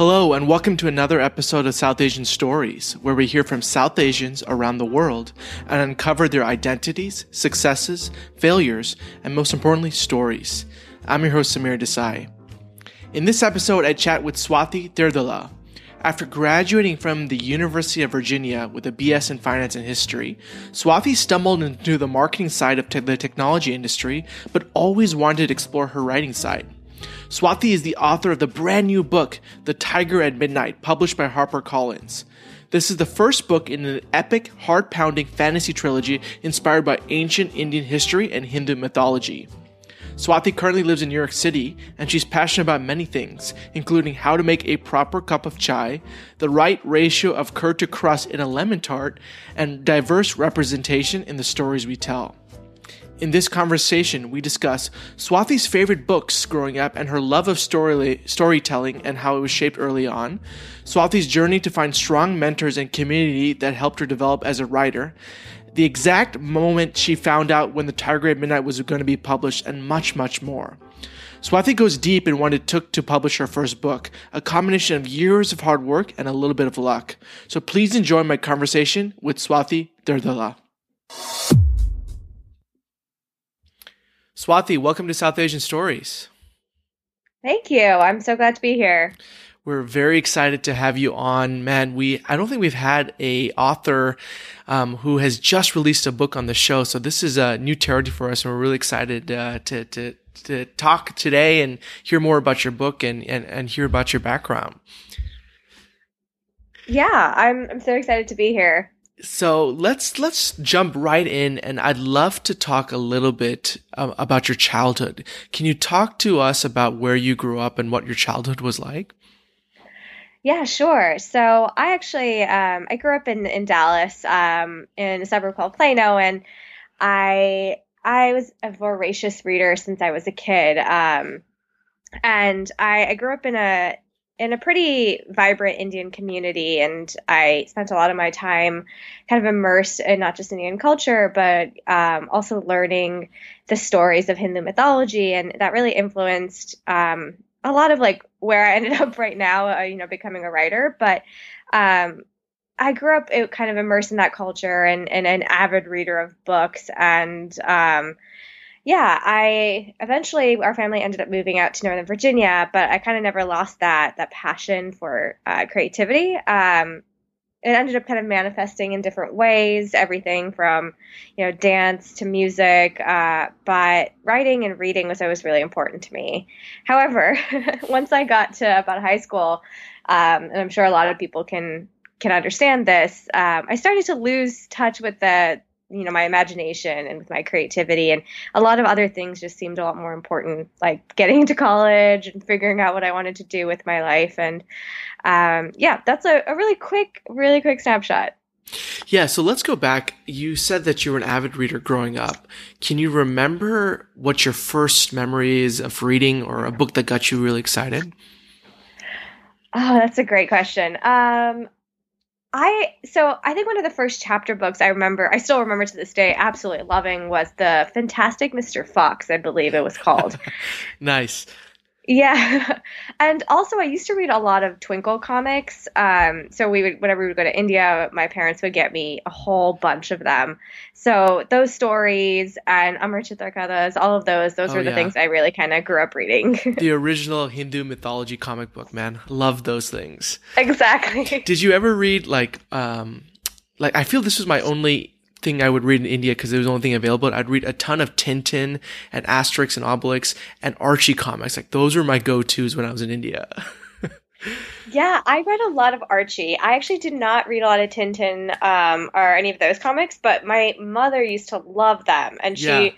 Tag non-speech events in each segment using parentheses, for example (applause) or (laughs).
Hello, and welcome to another episode of South Asian Stories, where we hear from South Asians around the world and uncover their identities, successes, failures, and most importantly, stories. I'm your host, Samir Desai. In this episode, I chat with Swati Teerdhala. After graduating from the University of Virginia with a BS in Finance and History, Swati stumbled into the marketing side of the technology industry, but always wanted to explore her writing side. Swati is the author of the brand new book, The Tiger at Midnight, published by HarperCollins. This is the first book in an epic, heart pounding fantasy trilogy inspired by ancient Indian history and Hindu mythology. Swati currently lives in New York City, and she's passionate about many things, including how to make a proper cup of chai, the right ratio of curd to crust in a lemon tart, and diverse representation in the stories we tell. In this conversation, we discuss Swati's favorite books growing up and her love of story- storytelling and how it was shaped early on, Swati's journey to find strong mentors and community that helped her develop as a writer, the exact moment she found out when The Tiger at Midnight was going to be published, and much, much more. Swati goes deep in what it took to publish her first book, a combination of years of hard work and a little bit of luck. So please enjoy my conversation with Swati Teerdhala. Swati, welcome to South Asian Stories. Thank you. I'm so glad to be here. We're very excited to have you on, man. We I don't think we've had a author um, who has just released a book on the show, so this is a new territory for us, and we're really excited uh, to to to talk today and hear more about your book and and, and hear about your background. Yeah, I'm I'm so excited to be here. So let's let's jump right in, and I'd love to talk a little bit um, about your childhood. Can you talk to us about where you grew up and what your childhood was like? Yeah, sure. So I actually um, I grew up in in Dallas, um, in a suburb called Plano, and I I was a voracious reader since I was a kid. Um, and I, I grew up in a in a pretty vibrant Indian community, and I spent a lot of my time kind of immersed in not just Indian culture, but um, also learning the stories of Hindu mythology, and that really influenced um, a lot of like where I (laughs) ended up right now, uh, you know, becoming a writer. But um, I grew up kind of immersed in that culture and, and an avid reader of books. And um, yeah, I eventually our family ended up moving out to Northern Virginia, but I kind of never lost that that passion for uh, creativity. Um, it ended up kind of manifesting in different ways everything from you know dance to music uh, but writing and reading was always really important to me however (laughs) once i got to about high school um, and i'm sure a lot of people can can understand this um, i started to lose touch with the you know my imagination and with my creativity and a lot of other things just seemed a lot more important like getting into college and figuring out what i wanted to do with my life and um, yeah that's a, a really quick really quick snapshot yeah, so let's go back. You said that you were an avid reader growing up. Can you remember what your first memories of reading or a book that got you really excited? Oh, that's a great question. Um, I so I think one of the first chapter books I remember I still remember to this day absolutely loving was the Fantastic Mr. Fox, I believe it was called. (laughs) nice. Yeah. (laughs) And also I used to read a lot of Twinkle comics. Um, so we would whenever we would go to India, my parents would get me a whole bunch of them. So those stories and Amar Chitra Kathas, all of those, those oh, were the yeah. things I really kind of grew up reading. (laughs) the original Hindu mythology comic book, man. Love those things. Exactly. Did you ever read like um like I feel this was my only thing I would read in India because it was the only thing available. I'd read a ton of Tintin and Asterix and Obelix and Archie comics. Like those were my go-tos when I was in India. (laughs) yeah, I read a lot of Archie. I actually did not read a lot of Tintin um, or any of those comics, but my mother used to love them, and she, yeah.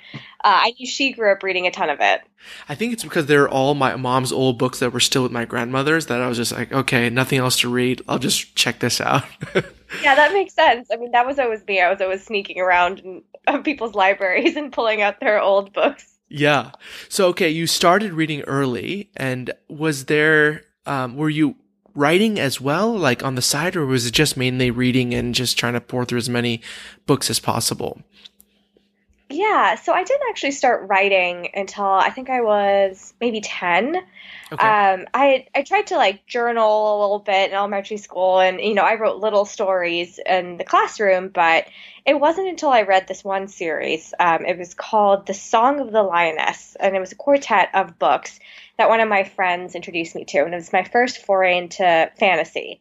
uh, I knew she grew up reading a ton of it. I think it's because they're all my mom's old books that were still with my grandmother's that I was just like, okay, nothing else to read. I'll just check this out. (laughs) yeah, that makes sense. I mean, that was always me. I was always sneaking around in uh, people's libraries (laughs) and pulling out their old books. Yeah. So, okay, you started reading early, and was there, um, were you writing as well, like on the side, or was it just mainly reading and just trying to pour through as many books as possible? Yeah, so I didn't actually start writing until I think I was maybe 10. Okay. Um, I I tried to like journal a little bit in elementary school, and you know I wrote little stories in the classroom, but it wasn't until I read this one series. Um, it was called The Song of the Lioness, and it was a quartet of books that one of my friends introduced me to, and it was my first foray into fantasy.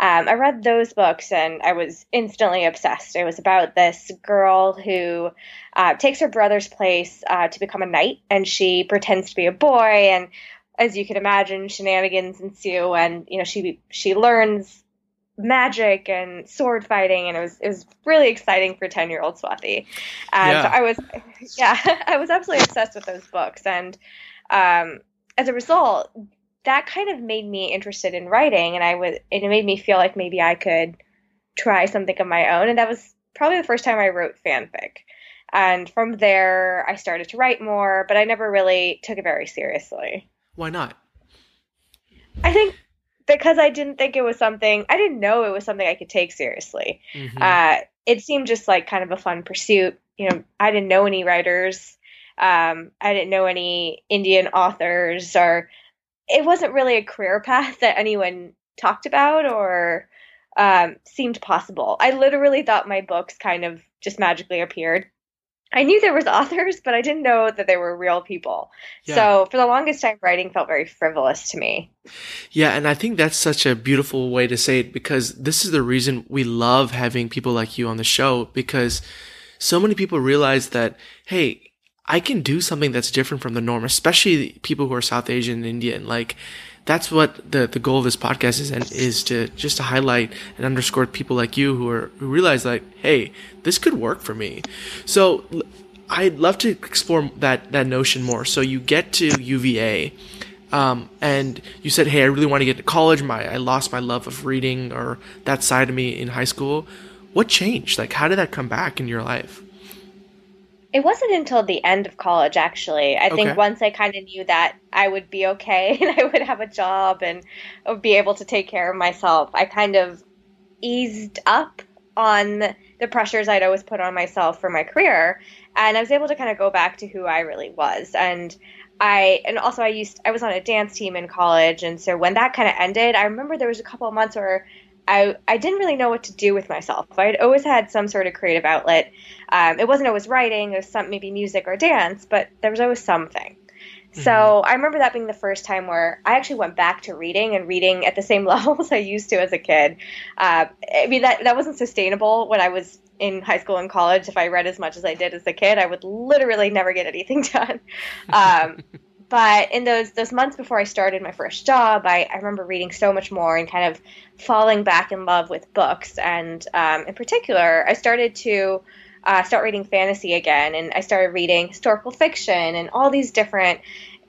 Um, I read those books and I was instantly obsessed. It was about this girl who uh, takes her brother's place uh, to become a knight, and she pretends to be a boy. And as you can imagine, shenanigans ensue, and you know she she learns magic and sword fighting, and it was it was really exciting for ten year old Swati. And yeah. so I was, (laughs) yeah, (laughs) I was absolutely obsessed with those books, and um, as a result, that kind of made me interested in writing and I was it made me feel like maybe I could try something of my own and that was probably the first time I wrote fanfic. And from there I started to write more, but I never really took it very seriously. Why not? I think because I didn't think it was something I didn't know it was something I could take seriously. Mm-hmm. Uh, it seemed just like kind of a fun pursuit. You know, I didn't know any writers. Um, I didn't know any Indian authors or it wasn't really a career path that anyone talked about or um, seemed possible. I literally thought my books kind of just magically appeared. I knew there was (laughs) authors, but I didn't know that they were real people. Yeah. So for the longest time, writing felt very frivolous to me. Yeah, and I think that's such a beautiful way to say it because this is the reason we love having people like you on the show because so many people realize that, hey, I can do something that's different from the norm, especially people who are South Asian and Indian. Like, that's what the, the goal of this podcast is, and is to just to highlight and underscore people like you who are who realize like, hey, this could work for me. So I'd love to explore that that notion more. So you get to UVA, um, and you said, hey, I really want to get to college. My I lost my love of reading or that side of me in high school. What changed? Like, how did that come back in your life? It wasn't until the end of college, actually. I okay. think once I kind of knew that I would be okay (laughs) and I would have a job and I would be able to take care of myself, I kind of eased up on the pressures I'd always put on myself for my career. And I was able to kind of go back to who I really was. And I, and also I used, I was on a dance team in college. And so when that kind of ended, I remember there was a couple of months where I, I didn't really know what to do with myself. I'd always had some sort of creative outlet. Um, it wasn't always writing, it was some maybe music or dance, but there was always something. Mm-hmm. So I remember that being the first time where I actually went back to reading and reading at the same (laughs) levels I used to as a kid. Uh, I mean that that wasn't sustainable when I was in high school and college. If I read as much as I did as a kid, I would literally never get anything (laughs) done. (laughs) Um, but in those those months before I started my first job, I, I remember reading so much more and kind of falling back in love with books. And um, in particular, I started to uh, start reading fantasy again, and I started reading historical fiction and all these different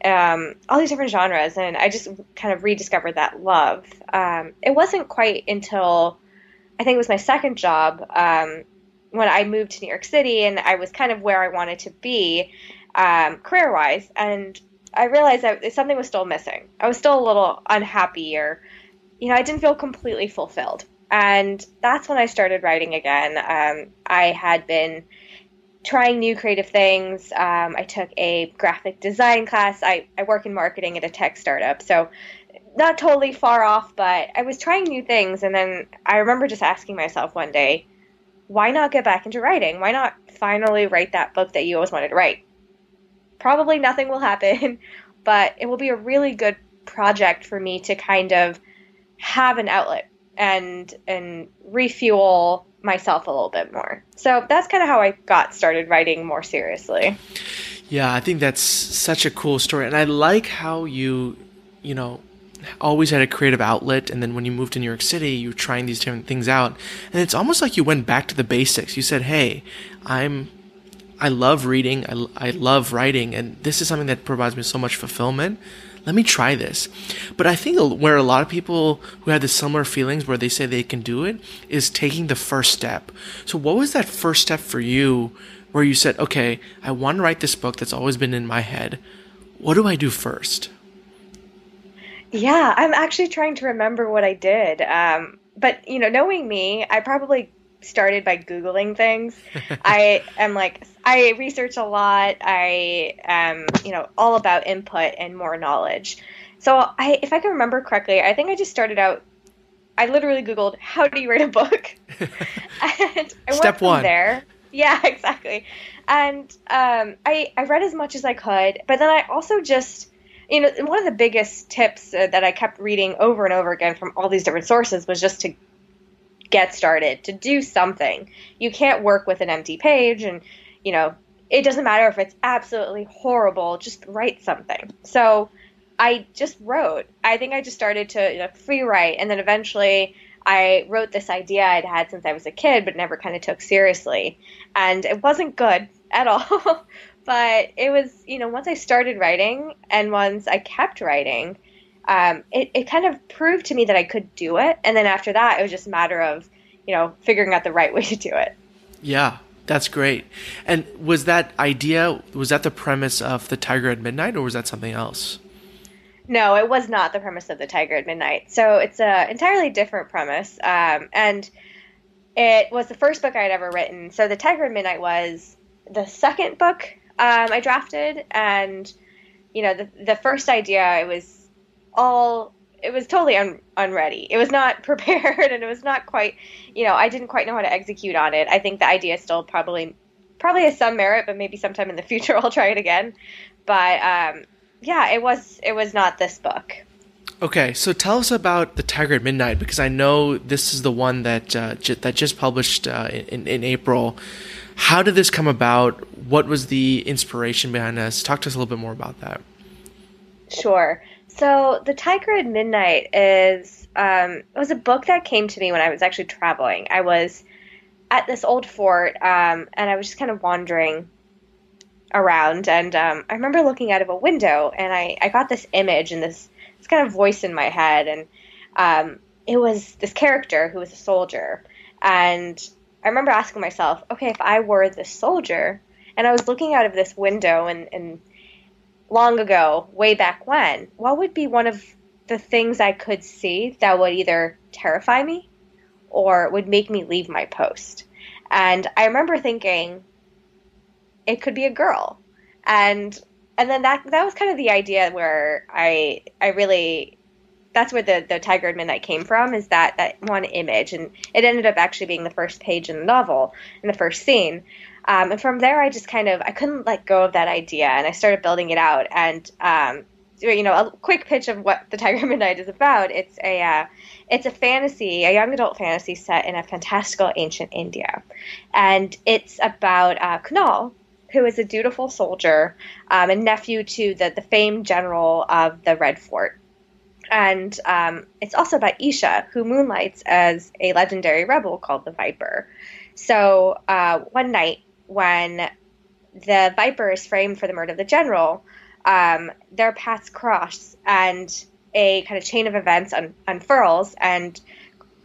um, all these different genres, and I just kind of rediscovered that love. Um, it wasn't quite until I think it was my second job um, when I moved to New York City, and I was kind of where I wanted to be um, career wise, and I realized that something was still missing. I was still a little unhappy, or you know, I didn't feel completely fulfilled. And that's when I started writing again. Um, I had been trying new creative things. Um, I took a graphic design class. I, I work in marketing at a tech startup, so not totally far off, but I was trying new things. And then I remember just asking myself one day, why not get back into writing? Why not finally write that book that you always wanted to write? Probably nothing will happen, (laughs) but it will be a really good project for me to kind of have an outlet and and refuel myself a little bit more. So that's kind of how I got started writing more seriously. Yeah, I think that's such a cool story and I like how you you know always had a creative outlet and then when you moved to New York City you were trying these different things out and it's almost like you went back to the basics. You said, "Hey, I'm I love reading, I, I love writing, and this is something that provides me so much fulfillment. Let me try this. But I think where a lot of people who have the similar feelings where they say they can do it is taking the first step. So, what was that first step for you where you said, okay, I want to write this book that's always been in my head? What do I do first? Yeah, I'm actually trying to remember what I did. Um, but, you know, knowing me, I probably started by googling things. (laughs) I am like I research a lot. I am you know all about input and more knowledge. So I, if I can remember correctly, I think I just started out. I literally googled how do you write a book, (laughs) and I Step went from one. there. Yeah, (laughs) exactly. And um, I I read as much as I could, but then I also just you know one of the biggest tips uh, that I kept reading over and over again from all these different sources was just to get started, to do something. You can't work with an empty page, and you know it doesn't matter if it's absolutely horrible. Just write something. So I just wrote. I think I just started to you know, free write, and then eventually I wrote this idea I'd had since I was a kid, but never kind of took seriously. And it wasn't good at all. (laughs) but it was, you know, once I started writing and once I kept writing, um, it, it kind of proved to me that I could do it. And then after that, it was just a matter of, you know, figuring out the right way to do it. Yeah, that's great. And was that idea, was that the premise of The Tiger at Midnight, or was that something else? No, it was not the premise of The Tiger at Midnight. So it's a entirely different premise. Um, and it was the first book I'd ever written. So The Tiger at Midnight was the second book um, I drafted. And, you know, the, the first idea, it was all, it was totally un, unready. It was not (laughs) prepared and it was not quite, you know, I didn't quite know how to execute on it. I think the idea still probably, probably has some merit, but maybe sometime in the (laughs) future I'll try it again. But, um, yeah, it was it was not this book. Okay, so tell us about the Tiger at Midnight because I know this is the one that uh, j- that just published uh, in in April. How did this come about? What was the inspiration behind this? Talk to us a little bit more about that. Sure. So the Tiger at Midnight is um, it was a book that came to me when I was actually traveling. I was at this old fort, um, and I was just kind of wandering around and um, I remember looking out of a window and I, I got this image and this, this kind of voice in my head and um, it was this character who was a soldier and I remember asking myself, okay, if I were this soldier and I was looking out of this window and long ago, way back when, what would be one of the things I could see that would either terrify me or would make me leave my post? And I remember thinking, it could be a girl. And and then that that was kind of the idea where i i really that's where the the tiger at midnight came from is that that one image. And it ended up actually being the first page in the novel in the first scene um, and from there i just kind of i couldn't let go of that idea and i started building it out and um, you know a quick pitch of what the tiger (laughs) midnight is about it's a uh, it's a fantasy a young adult fantasy set in a fantastical ancient india and it's about uh, kunal who is a dutiful soldier um, and nephew to the, the famed general of the Red Fort. And um, it's also about Isha, who moonlights as a legendary rebel called the Viper. So uh, one night, when the Viper is framed for the murder of the general, um, their paths cross and a kind of chain of events un- unfurls. And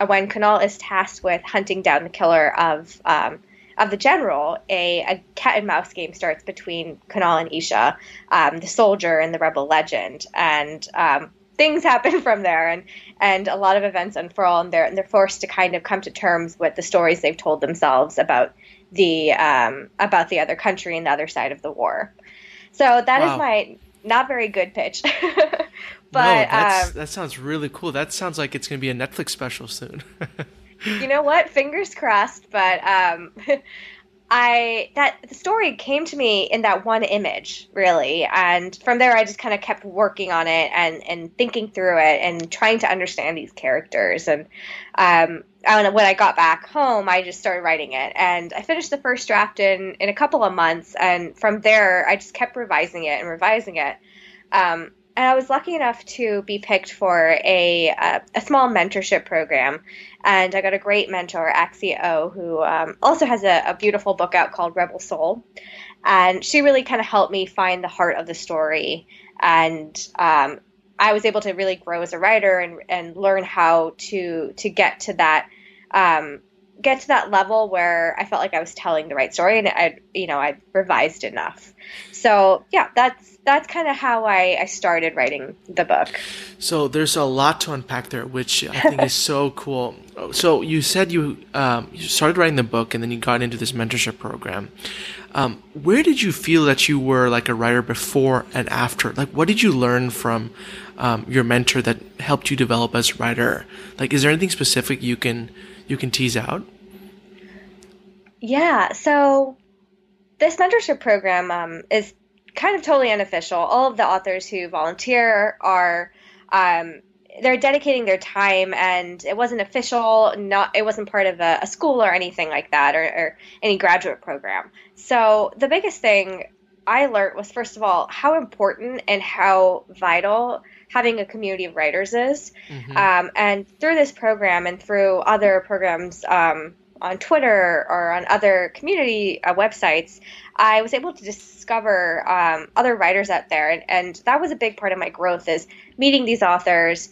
when Kunal is tasked with hunting down the killer of um, of the general, a, a cat and mouse game starts between Kunal and Isha, um, the soldier and the rebel legend, and um, things (laughs) happen from there, and and a lot of events unfurl, and they're and they're forced to kind of come to terms with the stories they've told themselves about the um, about the other country and the other side of the war. So that Wow. is my not very good pitch, (laughs) but no, um, that sounds really cool. That sounds like it's going to be a Netflix special soon. (laughs) you know what? Fingers crossed. But um, (laughs) I that the story came to me in that one image, really, and from there I just kind of kept working on it and and thinking through it and trying to understand these characters. And um, and when I got back home, I just started writing it, and I finished the first draft in in a couple of months, and from there I just kept revising it and revising it. Um, and I was lucky enough to be picked for a uh, a small mentorship program, and I got a great mentor, Axie O, who um, also has a, a beautiful book out called Rebel Seoul, and she really kind of helped me find the heart of the story, and um, I was able to really grow as a writer and and learn how to to get to that um, get to that level where I felt like I was telling the right story and I, you know, I revised enough. So yeah, that's that's kind of how I, I started writing the book. So there's a lot to unpack there, which I think is so (laughs) cool. So you said you um, you started writing the book and then you got into this mentorship program. Um, where did you feel that you were like a writer before and after? Like, what did you learn from um, your mentor that helped you develop as a writer? Like, is there anything specific you can you can tease out? Yeah. So this mentorship program um, is kind of totally unofficial. All of the authors who volunteer are um, they're dedicating their time, and it wasn't official. Not it wasn't part of a, a school or anything like that, or, or any graduate program. So the biggest thing I learned was first of all how important and how vital having a community of writers is. Mm-hmm. Um, and through this program and through other programs um, on Twitter or on other community uh, websites, I was able to discover um, other writers out there, and, and that was a big part of my growth is meeting these authors,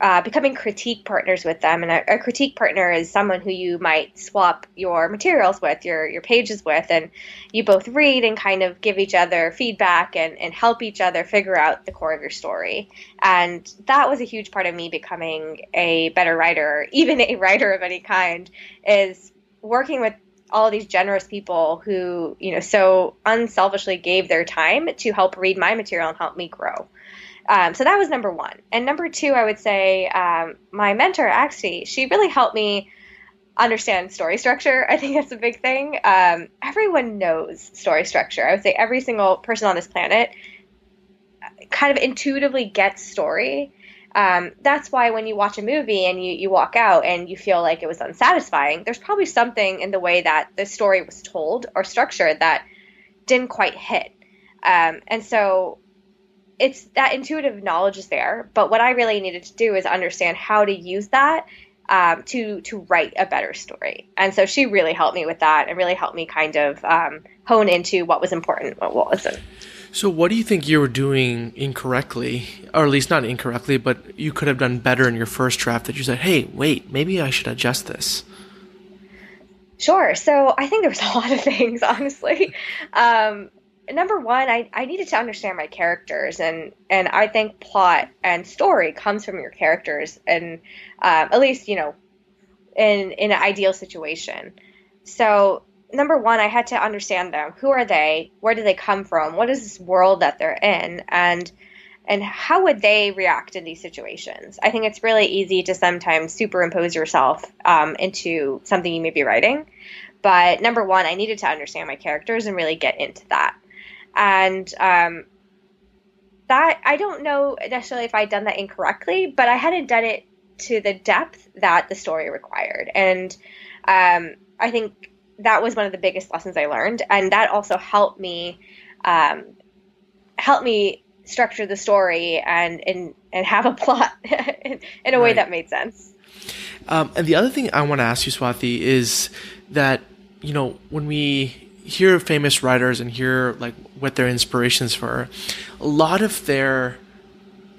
uh, becoming critique partners with them. And a, a, critique partner is someone who you might swap your materials with, your your pages with, and you both read and kind of give each other feedback and, and help each other figure out the core of your story. And that was a huge part of me becoming a better writer, (laughs) even a writer of any kind, is working with all these generous people who, you know, so unselfishly gave their time to help read my material and help me grow. Um, so that was number one. And number two, I would say um, my mentor, actually, she really helped me understand story structure. (laughs) I think that's a big thing. Um, everyone knows story structure. I would say every single person on this planet kind of intuitively gets story. Um, that's why when you watch a movie and you, you walk out and you feel like it was unsatisfying, there's probably something in the way that the story was told or structured that didn't quite hit. Um, and so it's that intuitive knowledge is there, but what I really needed to do is understand how to use that um, to to write a better story. And so she really helped me with that, and really helped me kind of um, hone into what was important, what wasn't. So, what do you think you were doing incorrectly, or at least not incorrectly, but you could have done better in your first draft that you said, "Hey, wait, maybe I should adjust this." Sure. So I think there was a lot of things, (laughs) honestly. Um, number one, I, I needed to understand my characters, and and I think plot and story comes from your characters, and um, at least you know, in in an ideal situation. So number one, I had to understand them. Who are they? Where do they come from? What is this world that they're in? And and how would they react in these situations? I think it's really easy to sometimes superimpose yourself um, into something you may be writing. But number one, I needed to understand my characters and really get into that and um, that I don't know necessarily if I'd done that incorrectly, but I hadn't done it to the depth that the story required, and um, I think that was one of the biggest lessons I learned, and that also helped me um, help me structure the story and and, and have a (laughs) plot in, in, a way that made sense. Um, and the other thing I want to ask you, Swati, is that you know when we hear famous writers and hear like what their inspirations were, a lot of their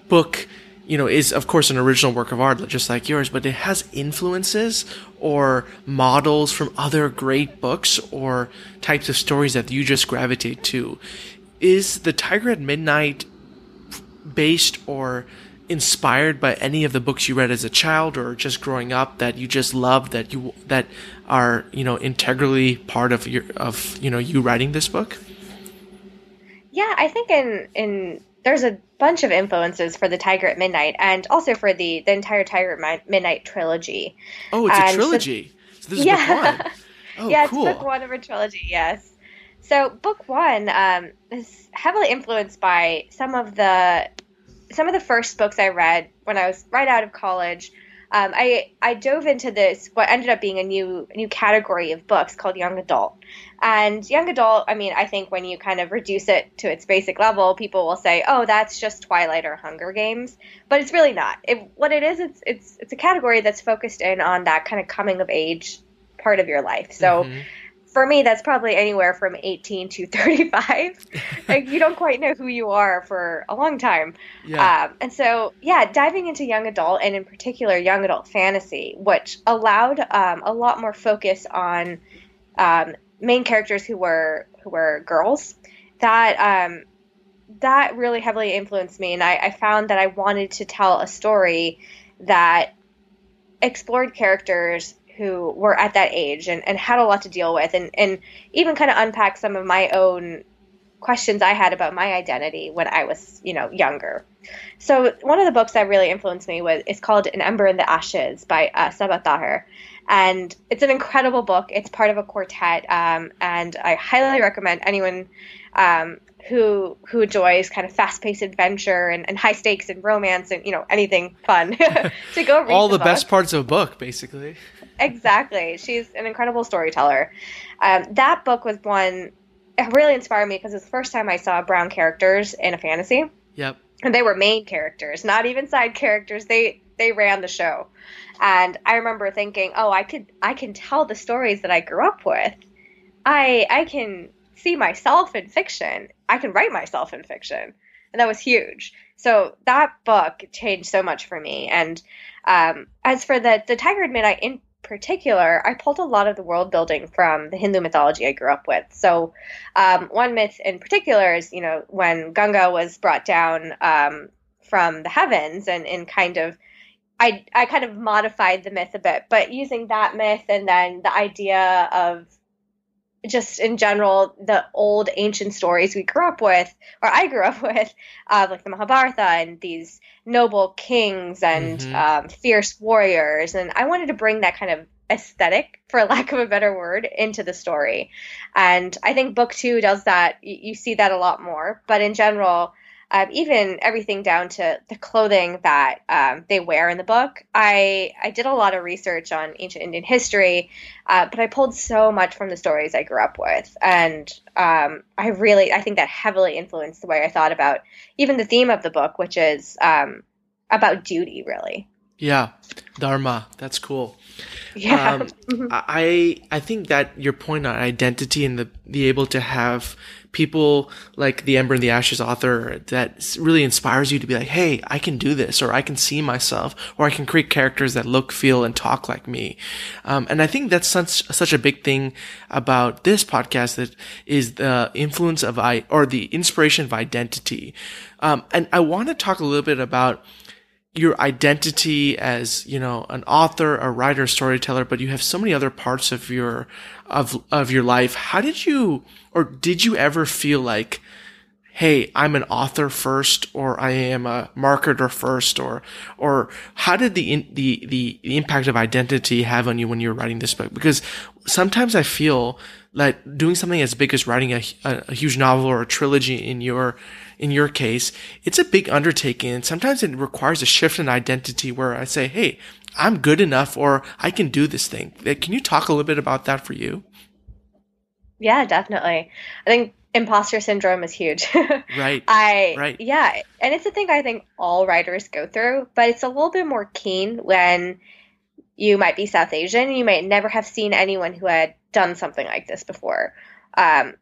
book, you know, is of course an original work of art, just like yours, but it has influences or models from other great books or types of stories that you just gravitate to. Is the Tiger at Midnight based or inspired by any of the books you read as a child or just growing up that you just loved that you that are you know integrally part of your of you know you writing this book yeah i think in in there's a bunch of influences for the tiger at midnight and also for the the entire tiger at midnight trilogy oh it's and a trilogy so, so this is yeah. book one (laughs) oh, yeah cool. it's book one of a trilogy yes so book one um, is heavily influenced by some of the some of the first books I read when I was right out of college. Um, I I dove into this what ended up being a new new category of books called young adult. And young adult, I mean, I think when you kind of reduce it to its basic level, people will say, "Oh, that's just Twilight or Hunger Games," but it's really not. It, what it is, it's it's it's a category that's focused in on that kind of coming of age part of your life. So. Mm-hmm for me, that's probably anywhere from 18 to 35. (laughs) like you don't quite know who you are for a long time. Yeah. Um, and so, yeah, diving into young adult and in particular young adult fantasy, which allowed um, a lot more focus on um, main characters who were who were girls. That um, that really heavily influenced me, and I, I found that I wanted to tell a story that explored characters who were at that age and, and had a lot to deal with and, and even kind of unpack some of my own questions I had about my identity when I was, you know, younger. So one of the books that really influenced me was it's called An Ember in the Ashes by uh, Sabaa Tahir. And it's an incredible book. It's part of a quartet, um, and I highly recommend anyone um, who who enjoys kind of fast paced adventure and, and high stakes and romance and you know anything fun (laughs) to go read all the, the best parts of a book, basically exactly. She's an incredible storyteller. Um, that book was one it really inspired me because it's the first time I saw brown characters in a fantasy. Yep. And they were main characters, not even side characters. They they ran the show. And I remember thinking, "Oh, I could I can tell the stories that I grew up with. I I can see myself in fiction. I can write myself in fiction." And that was huge. So that book changed so much for me. And um, as for the the Tiger at Midnight in particular, I pulled a lot of the world building from the Hindu mythology I grew up with. So, um, one myth in particular is, you know, when Ganga was brought down um, from the heavens and, and kind of I, I kind of modified the myth a bit, but using that myth and then the idea of just in general the old ancient stories we grew up with, or I grew up (laughs) with, uh, like the Mahabharata and these noble kings and mm-hmm. um, fierce warriors, and I wanted to bring that kind of aesthetic, for (laughs) lack of a better word, into the story. And I think book two does that. You, you see that a lot more, but in general um, even everything down to the clothing that um, they wear in the book. I I did a lot of research on ancient Indian history, uh, but I pulled so much from the stories I grew up with, and um, I really I think that heavily influenced the way I thought about even the theme of the book, which is um, about duty, really. Yeah, dharma. That's cool. Yeah. Um. (laughs) I I think that your point on identity and the be able to have people like the Ember and the Ashes author that really inspires you to be like, hey, I can do this, or I can see myself, or I can create characters that look, feel, and talk like me. Um, and I think that's such such a big thing about this podcast that is the influence of I or the inspiration of identity. Um, and I want to talk a little bit about your identity as you know an author a writer storyteller but you have so many other parts of your of of your life. How did you or did you ever feel like hey i'm an author first or i am a marketer first or or how did the the the, the impact of identity have on you when you were writing this book? Because sometimes i feel that doing something as big as writing a, a, a huge novel or a trilogy in your in your case, it's a big undertaking. And sometimes it requires a shift in identity where I say, Hey, I'm good enough or I can do this thing. Can you talk a little bit about that for you? Yeah, definitely. I think imposter syndrome is huge. (laughs) right. I right. Yeah, and it's a thing I think all writers go through, but it's a little bit more keen when you might be South Asian. You might never have seen anyone who had done something like this before. Um,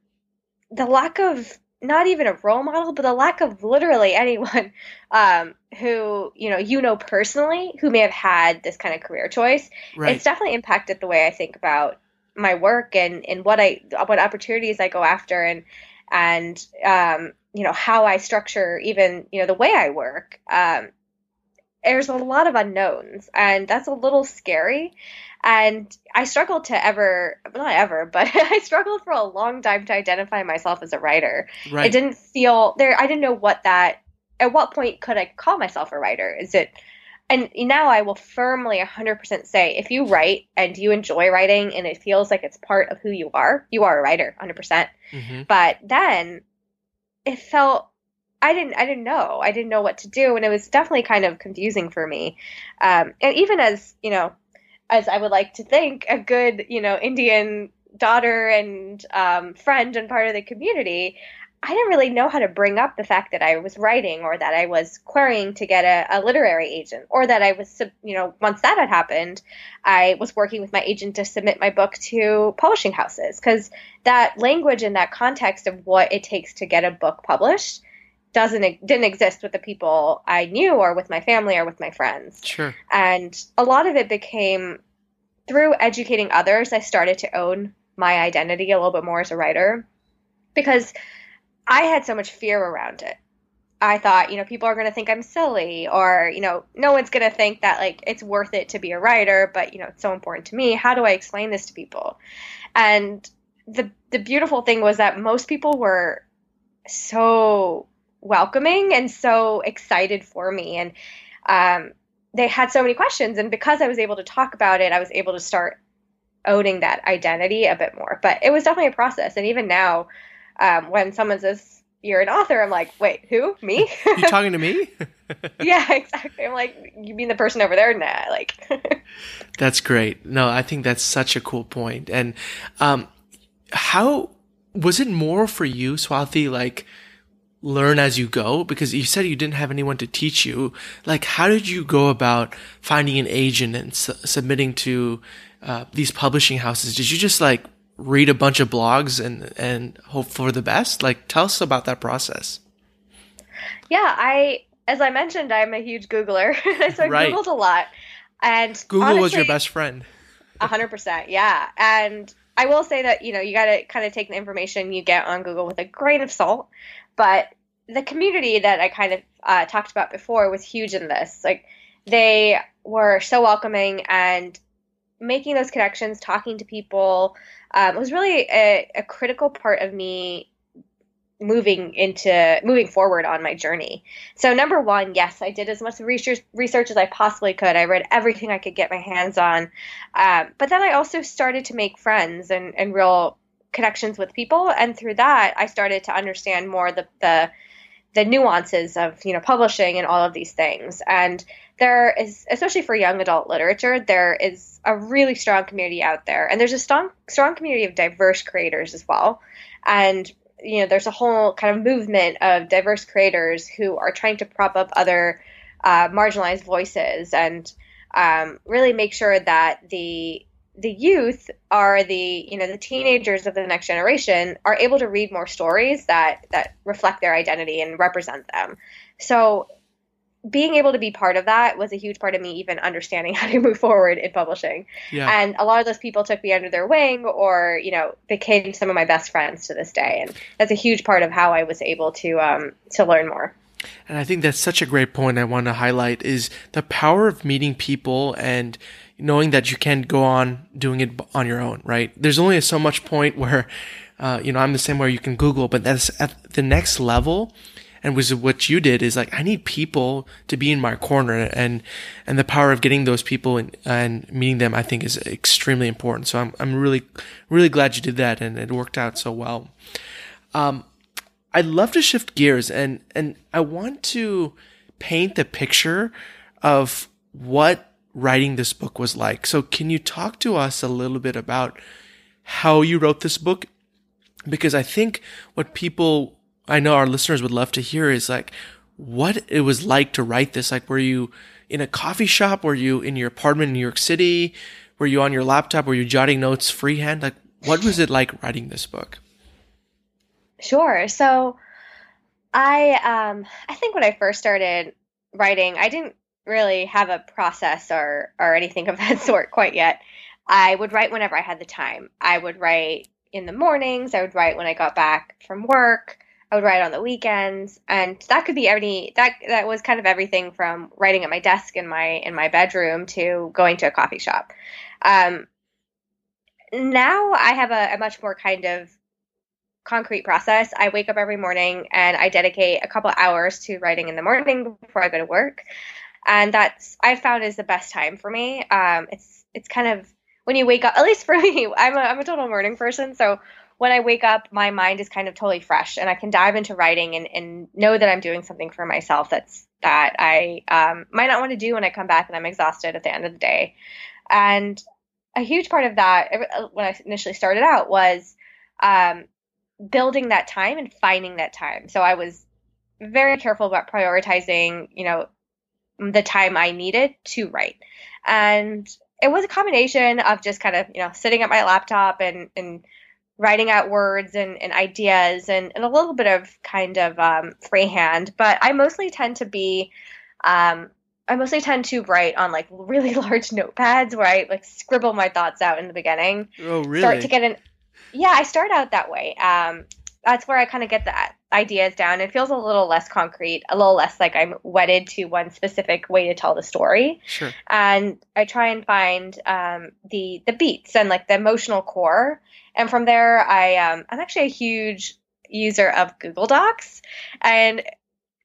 the lack of not even a role model, but the lack of literally (laughs) anyone um, who you know you know personally who may have had this kind of career choice. Right. It's definitely impacted the way I think about my work and and what I what opportunities I go after and and um, you know how I structure even you know the way I work. Um, there's a lot of unknowns, and that's a little scary. And I struggled to ever, not ever, (laughs) but I struggled for a long time to identify myself as a writer. Right. It didn't feel there. I didn't know what that. At what point could I call myself a writer? Is it? And now I will firmly 100% say if you write and you enjoy writing and it feels like it's part of who you are, you are a writer 100%. percent mm-hmm. But then it felt I didn't I didn't know. I didn't know what to do and it was definitely kind of confusing for me. Um, and even as, you know, as I would like to think, a good, you know, Indian daughter and um, friend and part of the community, I didn't really know how to bring up the fact that I was writing or that I was querying to get a, a, literary agent or that I was, you know, once that had happened, I was working with my agent to submit my book to publishing houses because that language and that context of what it takes to get a book published doesn't didn't exist with the people I knew or with my family or with my friends. Sure. And a lot of it became through educating others, I started to own my identity a little bit more as a writer because I had so much fear around it. I thought, you know, people are going to think I'm silly or, you know, no one's going to think that like it's worth it to be a writer, but you know, it's so important to me. How do I explain this to people? And the the beautiful thing was that most people were so welcoming and so excited for me and um, they had so many questions and because I was able to talk about it, I was able to start owning that identity a bit more. But it was definitely a process and even now um, when someone says you're an author, I'm like, wait, who? Me? (laughs) you talking to me? (laughs) yeah, exactly. I'm like, you mean the person over there? Nah, like. (laughs) that's great. No, I think that's such a cool point. And um, how was it more for you, Swati? Like learn as you go because you said you didn't have anyone to teach you like how did you go about finding an agent and su- submitting to uh, these publishing houses did you just like read a bunch of blogs and and hope for the best? Like, tell us about that process. Yeah, I as I mentioned, I'm a huge Googler, (laughs) so I right. googled a lot. And Google honestly, was your best friend. hundred percent, yeah. And I will say that you know you got to kind of take the information you get on Google with a grain of salt, but the community that I kind of uh, talked about before was huge in this. Like they were so welcoming and making those connections, talking to people, um, was really a, a critical part of me moving into moving forward on my journey. So number one, yes, I did as much research research as I possibly could. I read everything I could get my hands on, um, but then I also started to make friends and, and real connections with people, and through that, I started to understand more the the the nuances of you know publishing and all of these things. And there is, especially for young adult literature, there is a really strong community out there, and there's a strong strong community of diverse creators as well. And you know, there's a whole kind of movement of diverse creators who are trying to prop up other uh, marginalized voices and um, really make sure that the the youth are the you know the teenagers of the next generation are able to read more stories that that reflect their identity and represent them. So being able to be part of that was a huge part of me even understanding (laughs) how to move forward in publishing. Yeah. and a lot of those people took me under their wing or you know became some of my best friends to this day. And that's a huge part of how i was able to um, to learn more. And i think that's such a great point i want to highlight is the power of meeting people and knowing that you can't go on doing it on your own, right? There's only so much point where, uh, you know, I'm the same where you can Google, but that's at the next level. And was what you did is like, I need people to be in my corner and, and the power of getting those people and, and meeting them, I think is extremely important. So I'm, I'm really, really glad you did that and it worked out so well. Um, I'd love to shift gears and, and I want to paint the picture of what writing this book was like. So can you talk to us a little bit about how you wrote this book? Because I think what people, I know our listeners would love to hear is like, what it was like to write this. Like, were you in a coffee shop? Were you in your apartment in New York City? Were you on your laptop? Were you jotting notes freehand? Like, what was it like writing this book? Sure. So, I um, I think when I first started writing, I didn't really have a process or or anything of that (laughs) sort quite yet. I would write whenever I had the time. I would write in the mornings. I would write when I got back from work. I would write on the weekends, and that could be any that that was kind of everything from writing at my desk in my in my bedroom to going to a coffee shop. Um, now I have a, a much more kind of concrete process. I wake up every morning and I dedicate a couple hours to writing in the morning before I go to work and that's I found is the best time for me. Um, it's it's kind of when you wake up. (laughs) At least for me, I'm a I'm a total morning person, so when I wake up, my mind is kind of totally fresh, and I can dive into writing and, and know that I'm doing something for myself that's that I um, might not want to do when I come back and I'm exhausted at the end of the day. And a huge part of that, uh, when I initially started out, was um, building that time and finding that time. So I was very careful about prioritizing, you know, the time I needed to write. And it was a combination of just kind of, you know, sitting at my laptop and, and writing out words and, and ideas and, and a little bit of kind of um, freehand. But I mostly tend to be, um, I mostly tend to write on like really (laughs) large notepads where I like scribble my thoughts out in the beginning. Oh, really? Start to get an, yeah, I start out that way. Um, that's where I kind of get the ideas down. It feels a little less concrete, a little less like I'm wedded to one specific way to tell the story. Sure. And I try and find um, the the beats and like the emotional core. And from there, I um, I'm actually a huge user of Google Docs, and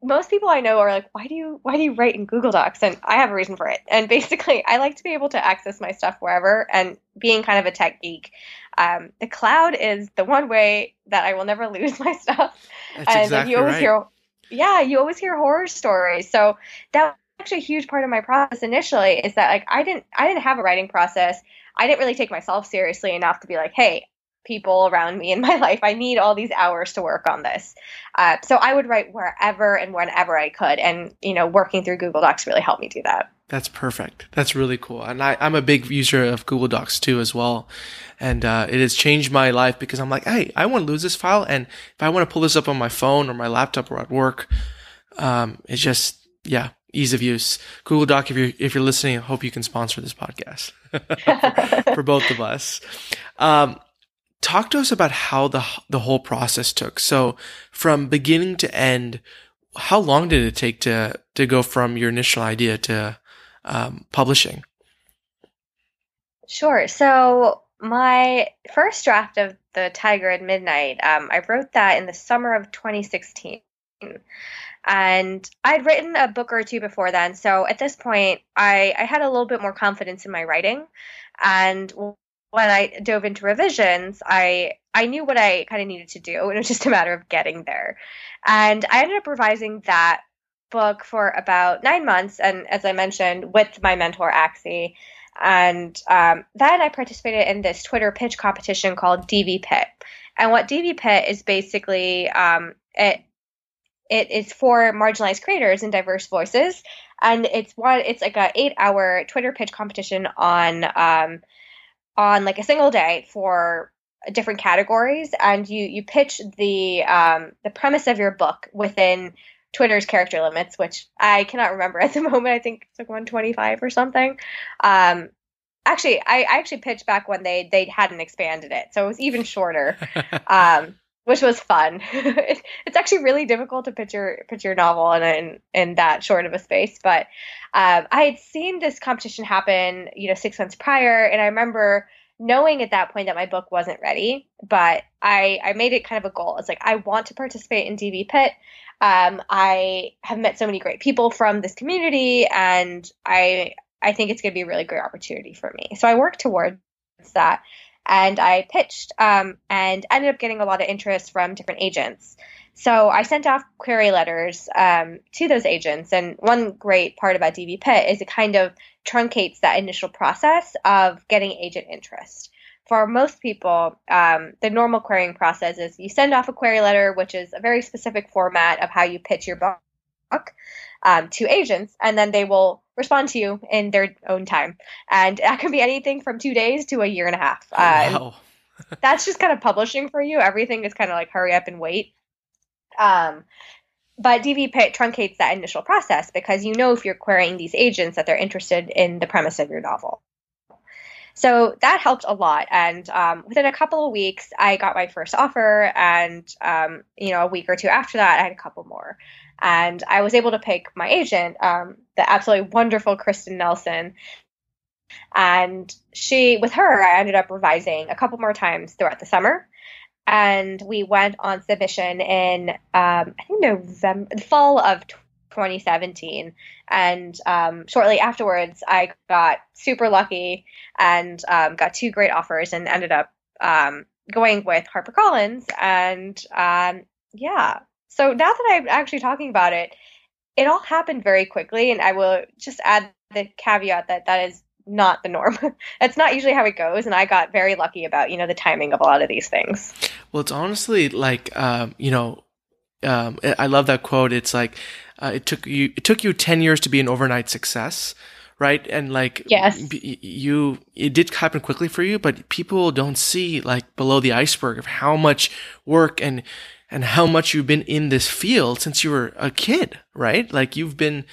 most people I know are like, why do you why do you write in Google Docs? And I have a reason for it. And (laughs) basically, I like to be able to access my stuff wherever. And being kind of a tech geek, um, the cloud is the one way that I will never (laughs) lose my stuff. That's and exactly you always right. hear, yeah, you always hear horror stories. So that was actually a huge part of my process initially. Is that like I didn't I didn't have a writing process. I didn't really take myself seriously enough to be like, hey, people around me in (laughs) my life. I need all these hours to work on this. Uh, so I would write wherever and whenever I could. And, you know, working through Google Docs really helped me do that. That's perfect. That's really cool. And I, am a big user of Google Docs too, as well. And uh, it has changed my life because I'm like, hey, I want to lose this file. And if I want to pull this up on my phone or my laptop or at work, um, it's just, yeah, ease of use. Google Doc, if you're, if you're listening, I hope you can sponsor this podcast (laughs) for, both of us. Um, talk to us about how the the whole process took. So from beginning to end, how long did it take to to go from your initial idea to um, publishing? Sure. So my first draft of the Tiger at Midnight, um, I wrote that in the summer of 2016. And I'd written a book or two before then. So at this point, I, I had a little bit more confidence in my writing. And when I dove into revisions, I I knew what I kind of needed to do, it was just a matter of getting there. And I ended up revising that book for about nine months, and as I mentioned, with my mentor Axie. And um, then I participated in this Twitter pitch competition called DV Pit. And what DV Pit is basically, um, it it is for marginalized creators and diverse voices, and it's one. It's like a eight hour Twitter pitch competition on um, on like a single day for different categories and you you pitch the um, the premise of your book within Twitter's character limits, which I cannot remember at the (laughs) moment. I think it's like 125 or something. Um, actually, I, I actually pitched back when they they hadn't expanded it, so it was even shorter, (laughs) um, which was fun. (laughs) it's actually really difficult to pitch your pitch your novel in in, in that short of a space, but um, I had seen this competition happen, you know, six months prior, and I remember knowing at that point that my book wasn't ready, but I I made it kind of a goal. It's like I want to participate in DV Pit. Um, I have met so many great people from this community, and I I think it's going to be a really great opportunity for me. So I worked towards that, and I pitched um, and ended up getting a lot of interest from different agents. So I sent off query letters um, to those agents, and one great part about DV Pit is it kind of truncates that initial process of getting agent interest. For most people, um, the normal querying process is you send off a query letter, which is a very specific format of how you pitch your book um, to agents, and then they will respond to you in their own time. And that can be anything from two days to a year and a half. Oh, wow. that's just kind of publishing for you. Everything is kind of like hurry up and wait. Um, but DV truncates that initial process because you know if you're querying these agents that they're interested in the premise of your novel. So that helped a lot. And um, within a couple of weeks, I got my first offer. And, um, you know, a week or two after that, I had a couple more. And I was able to pick my agent, um, the absolutely wonderful Kristin Nelson. And she, with her, I ended up revising a couple more times throughout the summer and we went on submission in um, I think November, fall of 2017, and um, shortly afterwards, I got super lucky and um, got two great offers, and ended up um, going with HarperCollins, and um, yeah. So now that I'm actually talking about it, it all happened very quickly, and I will just add the caveat that that is not the norm. (laughs) That's not usually how it goes, and I got very lucky about you know the timing of a lot of these things. Well, it's honestly like um, you know, um, I love that quote. It's like uh, it took you it took you ten years to be an overnight success, right? And like yes, you it did happen quickly for you, but people don't see like below the iceberg of how much work and and how much you've been in this field since you were a kid, right? Like you've been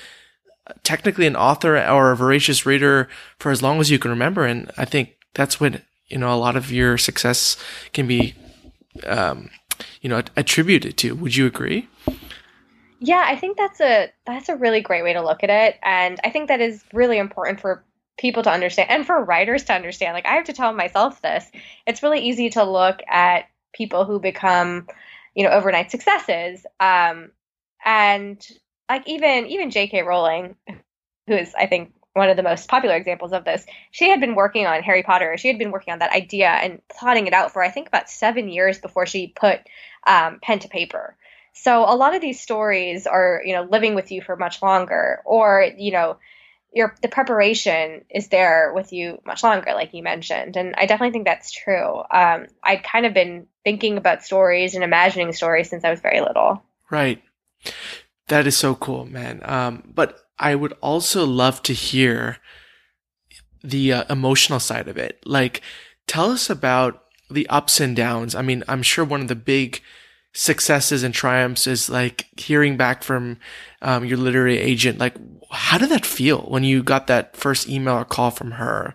technically an author or a voracious reader for as long as you can remember. And I think that's when, you know, a lot of your success can be, um, you know, attributed to. Would you agree? Yeah, I think that's a that's a really great way to look at it, and I think that is really important for people to understand and for writers to understand. Like I have to tell myself this. It's really easy to look at people who become, you know, overnight successes, um, and like even even J.K. Rowling, who is I think one of the most popular examples of this, she had been working on Harry Potter. She had been working on that idea and plotting it out for I think about seven years before she put um, pen to paper. So a lot of these stories are you know living with you for much longer, or you know your the preparation is there with you much longer, like you mentioned, and I definitely think that's true. Um, I'd kind of been thinking about stories and imagining stories since I was very little. Right. That is so cool, man. Um, but I would also love to hear the uh, emotional side of it. Like, tell us about the ups and downs. I mean, I'm sure one of the big successes and triumphs is like hearing back from um, your literary agent. Like, how did that feel when you got that first email or call from her?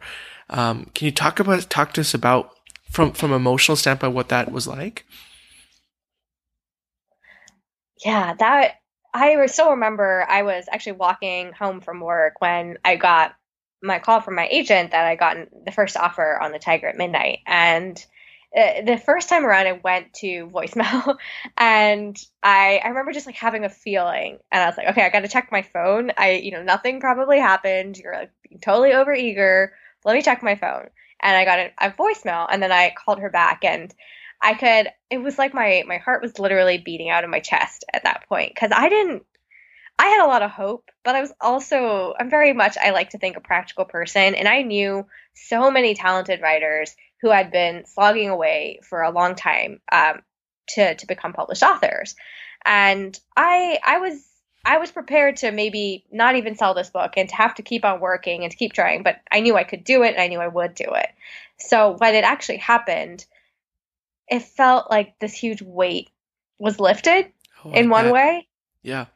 Um, can you talk about talk to us about from from emotional standpoint what that was like? Yeah, that I still remember I was actually walking home from work when I got my call from my agent that I got the first offer on the Tiger at midnight. And uh, the first time around, I went to voicemail, (laughs) and I I remember just like having a feeling, and I was like, okay, I got to check my phone. I you know nothing probably happened. You're like totally over eager. Let me check my phone, and I got a, a voicemail, and then I called her back, and I could it was like my my heart was literally beating out of my chest at that point cuz I didn't I had a lot of hope, but I was also I'm very much I like to think a practical person and I knew so many talented writers who had been slogging away for a long time um, to to become published authors. And I I was I was prepared to maybe not even sell this book and to have to keep on working and to keep trying, but I knew I could do it and I knew I would do it. So when it actually happened, it felt like this huge weight was lifted oh, in one way. Yeah.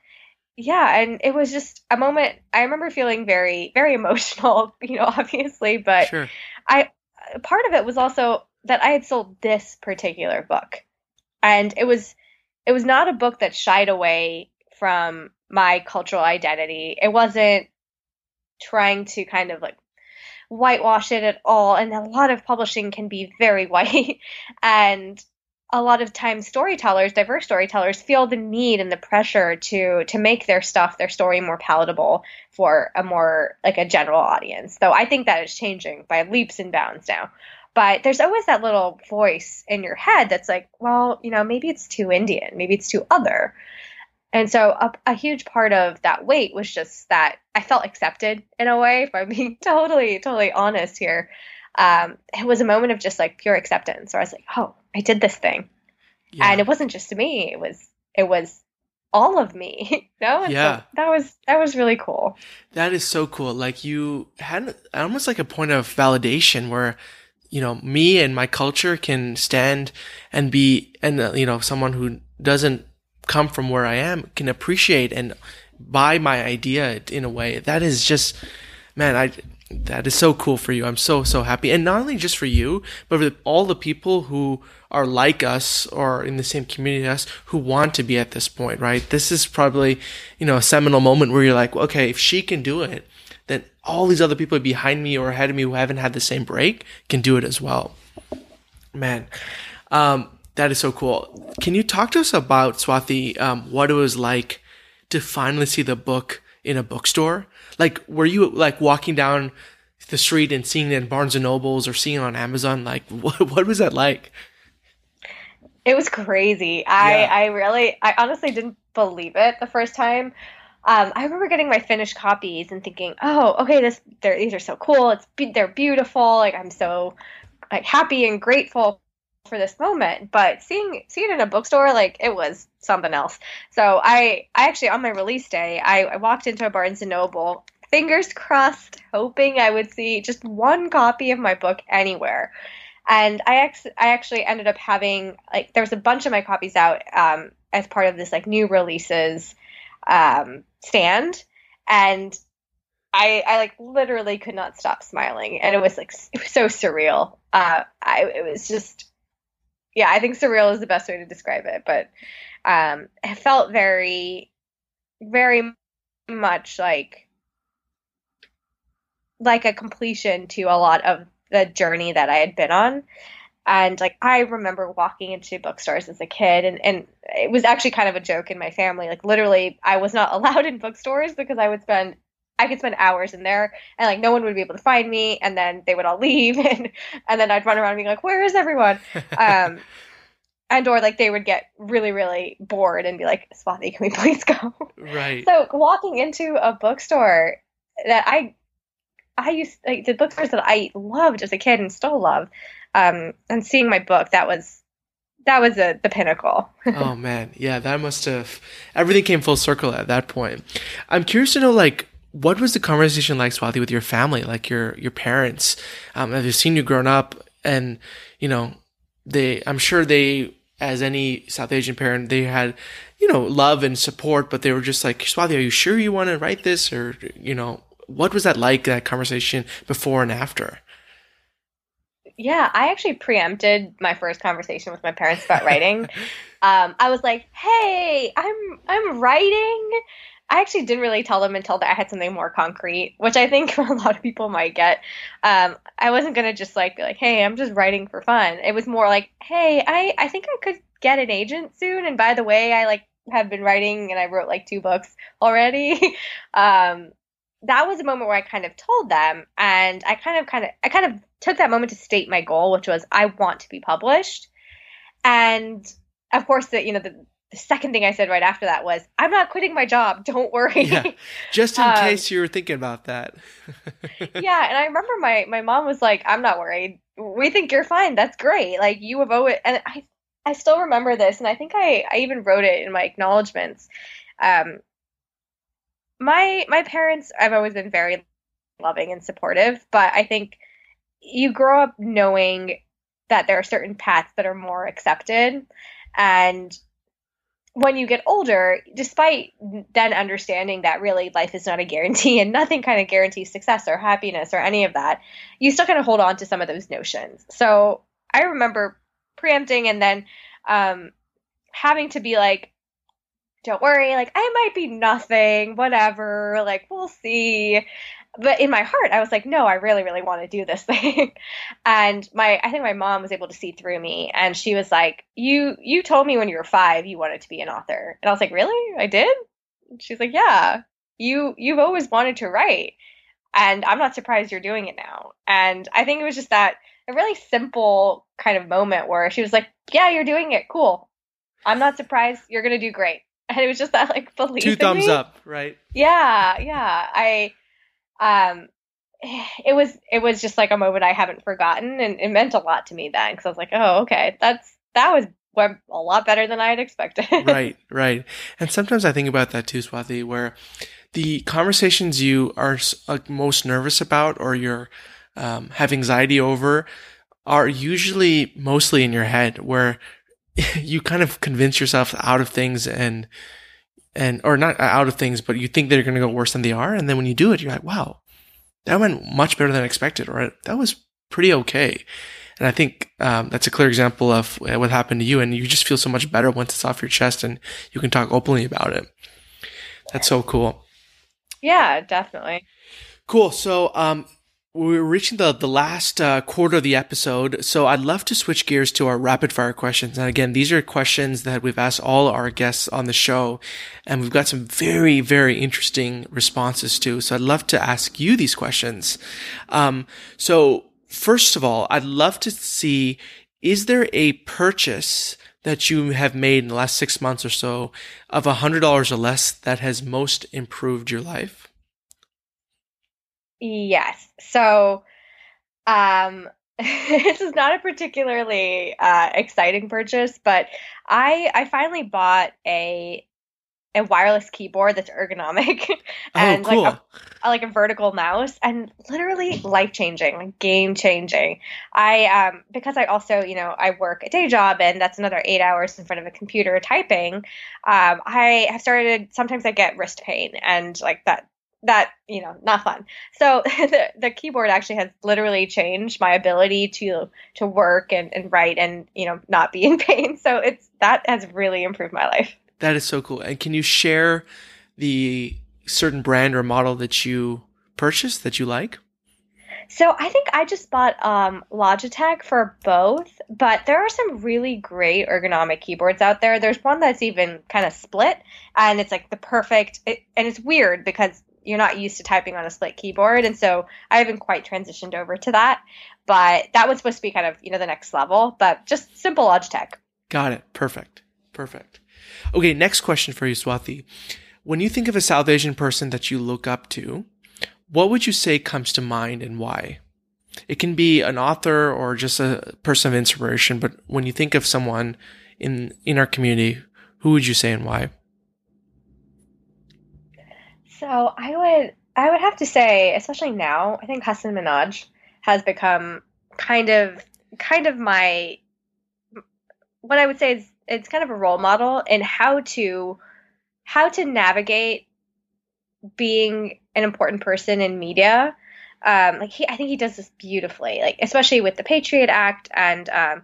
Yeah, and it was just a moment I remember feeling very very emotional, (laughs) you know, obviously, but sure. I part of it was also that I had sold this particular book. And it was it was not a book that shied away from my cultural identity. It wasn't trying to kind of like whitewash it at all. And a lot of publishing can be very (laughs) white. and a lot of times storytellers, diverse storytellers, feel the need and the pressure to to make their stuff, their story more palatable for a more like a general audience. So I think that is changing by leaps and bounds now. But there's always that little voice in your head that's like, well, you know, maybe it's too Indian, maybe it's too other. And so a, a, huge part of that weight was just that I felt accepted in a way, if I'm being (laughs) totally, totally honest here. Um, it was a moment of just like pure acceptance where I was like, oh, I did this thing. Yeah. And it wasn't just me, it was, it was all of me. (laughs) you know? Yeah. So that was, that was really cool. That is so cool. Like you had almost like a point of validation where, you know, me and my culture can stand and be, and, uh, you know, someone who doesn't come from where I am can appreciate and buy my idea in a way that is just, man, I, that is so cool for you. I'm so, so happy. And not only just for you, but for all the people who are like us or in the same community as us who want to be at this point, right? This is probably, you know, a seminal moment where you're like, okay, if she can do it, then all these other people behind me or ahead of me who haven't had the same break can do it as well. Man. Um, that is so cool. Can you talk to us about Swati? Um, what it was like to finally see the book in a bookstore? Like, were you like walking down the street and seeing it in Barnes and Nobles or seeing it on Amazon? Like, (laughs) what what was that like? It was crazy. I yeah. I really I honestly didn't believe it the first time. um, I remember getting my finished copies and thinking, "Oh, okay, this these are so cool. It's they're beautiful. Like I'm so like happy and grateful for this moment." But seeing seeing it in a bookstore, like it was something else. So I I actually on my release day, I, I walked into a Barnes and Noble, fingers crossed, hoping I would see just one copy of my book anywhere. And I ex- I actually ended up having like there was a bunch of my copies out um, as part of this like new releases um, stand, and I I like literally could not stop smiling, and it was like it was so surreal. Uh, I it was just yeah, I think surreal is the best way to describe it, but um, it felt very very much like like a completion to a lot of the journey that I had been on. And like I remember walking into bookstores as a kid and, and it was actually kind of a joke in my family. Like literally I was not (laughs) allowed in bookstores because I would spend I could spend hours in there and like no one would be able to find me and then they would all (laughs) leave and and then I'd run around being like, Where is everyone? (laughs) Um and or like they would get really really bored and be like Swati can we please go? Right. So walking into a bookstore that i i used like the bookstores that i loved as a kid and still love um and seeing my book that was that was a, the pinnacle. (laughs) Oh man. Yeah that must have everything came full circle at that point. I'm curious to know like what was the conversation like swati with your family like your your parents? Um have they seen you grown up? And you know they i'm sure they as any south asian parent they had you know love and support but they were just like swati are you sure you want to write this? Or you know what was that like that conversation before and after? Yeah i actually preempted my first conversation with my parents about writing. (laughs) Um, i was like hey i'm i'm writing I actually didn't really tell them until I had something more concrete, which I think (laughs) a lot of people might get. Um, I wasn't gonna just like be like, "Hey, I'm just writing for fun." It was more like, "Hey, I I think I could get an agent soon." And by the way, I like have been writing, and I wrote like two books already. (laughs) um, that was a moment where I kind of told them, and I kind of kind of I kind of took that moment to state my goal, which was I want to be published, and of course, the you know the the second thing I said right after that was, I'm not quitting my job. (laughs) Don't worry. Yeah, just in um, case you were thinking about that. (laughs) yeah. And I remember my, my mom was like, I'm not worried. We think you're fine. That's great. Like you have always, and I, I still remember this. And I think I, I even wrote it in my acknowledgments. Um, my, my parents, I've always been very loving and supportive, but I think you grow up knowing that there are certain paths that are more accepted and when you get older, despite then understanding that really life is not a guarantee (laughs) and nothing kind of guarantees success or happiness or any of that, you still kind of hold on to some of those notions. So I remember preempting and then um, having to be like, don't worry, like I might be nothing, whatever, like we'll see but in my heart i was like no i really really want to do this (laughs) thing. And my i think my mom was able to see through me and she was like you you told me when you were five you wanted to be an author. And i was like really? I did? She's like yeah you you've always wanted to write and i'm not surprised you're doing it now. And i think it was just that a really simple kind of moment where she was like yeah you're doing it cool. I'm not surprised you're gonna do great. (laughs) And it was just that like belief two thumbs me. up right? Yeah yeah i um, (sighs) it was it was just like a moment I haven't forgotten, and it meant a lot to me then because I was like, oh, okay, that's that was a lot better than I had expected. (laughs) right, right. And sometimes I think about that too, Swati, where the conversations you are most nervous about or you're um, have anxiety over are usually mostly in your head, where (laughs) you kind of convince yourself out of things and and or not out of things, but you think they're going to go worse than they are, and then when you do it, you're like, wow, that went much better than expected, or that was pretty okay. And I think um, that's a clear example of what happened to you, and you just feel so much better once it's off your chest and you can talk openly about it. That's so cool. Yeah, definitely. Cool. So, um, we're reaching the, the last uh, quarter of the episode, so I'd love to switch gears to our rapid fire questions. And again, these are questions that we've asked all our guests on the show, and we've got some very, very interesting responses to. So I'd love to ask you these questions. Um, so first of all, I'd love to see, is there a purchase that you have made in the last six months or so of a hundred dollars or less that has most improved your life? Yes. So, um, (laughs) this is not a particularly uh, exciting purchase, but I I finally bought a a wireless keyboard that's ergonomic (laughs) and oh, cool. like a, like a vertical mouse and literally life changing, like game changing. I um because I also you know I work a day job and that's another eight hours in front of a computer typing. Um, I have started sometimes I get wrist pain and like that that you know not fun so (laughs) the, the keyboard actually has literally changed my ability to to work and, and write and you know not be (laughs) in pain so it's that has really improved my life that is so cool. And can you share the certain brand or model that you purchased that you like? So I think I just bought um, Logitech for both, but there are some really great ergonomic keyboards out there. There's one that's even kind of split, and it's like the perfect. It, and it's weird because you're not used to typing on a split keyboard, and so I haven't quite transitioned over to that. But that was supposed to be kind of you know the next level, but just simple Logitech. Got it. Perfect. Perfect. Okay, next question for you, Swati. When you think of a South Asian person that you look up to, what would you say comes to mind and why? It can be an author or just a person of inspiration, but when you think of someone in in our community, who would you say and why? So I would I would have to say, especially now, I think Hasan Minhaj has become kind of kind of my what I would say is it's kind of a role model in how to how to navigate being an important person in media. Um, like he, I think he does this beautifully, like especially with the Patriot Act and um,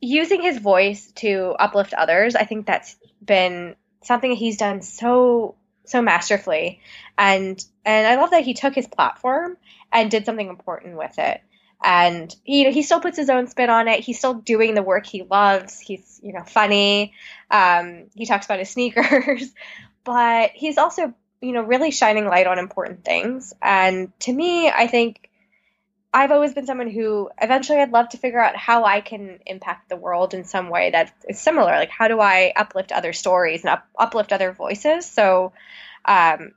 using his voice to uplift others. I think that's been something he's done so so masterfully, and and I love that he took his platform and did something important with it. And you know he still puts his own spin on it. He's still doing the work he loves. He's you know funny. Um, he talks about his (laughs) sneakers. But he's also you know really shining light on important things. And to me i think i've always been someone who eventually i'd love to figure out how i can impact the world in some way that is similar like how do i uplift other stories and up, uplift other voices so um,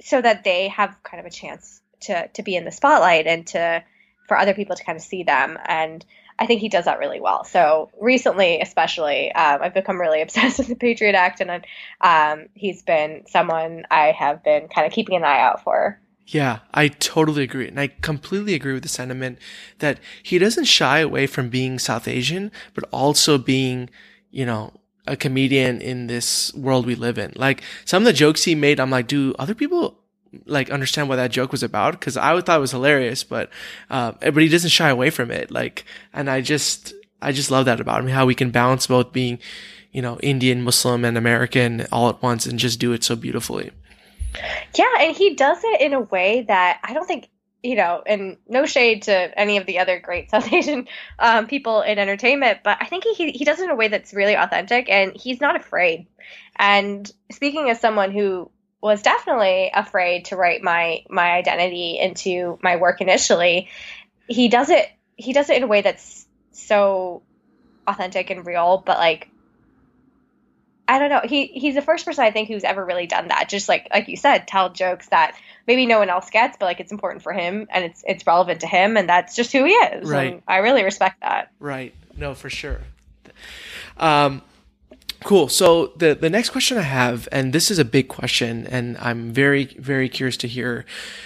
so that they have kind of a chance to to be in the spotlight and to for other people to kind of see them. And I think he does that really well. So recently, especially, um, I've become really (laughs) obsessed with the Patriot Act, and um, he's been someone I have been kind of keeping an eye out for. Yeah, I totally agree. And I completely agree with the sentiment that he doesn't shy away from being South Asian, but also being, you know, a comedian in this world we live in. Like some of the jokes he made, I'm like, do other people like understand what that joke was about because I thought it was hilarious, but uh, but he doesn't shy away from it. Like, and I just I just love that about him how we can balance both being, you know, Indian, Muslim, and American all at once and just do it so beautifully. Yeah, and he does it in a way that I don't think you know, and no shade to any of the other great (laughs) South Asian um, people in entertainment, but I think he he does it in a way that's really authentic, and he's not afraid. And speaking as someone who was definitely afraid to write my my identity into my work initially. He does it he does it in a way that's so authentic and real, but like I don't know. He he's the first person I think who's ever really done that. Just like like you said, tell jokes that maybe no one else gets, but like it's important for him and it's it's relevant to him, and that's just who he is. Right. And I really respect that. Right. No, for sure. Um, Cool. So the the next question I have, and this is a big question, and I'm very very curious to hear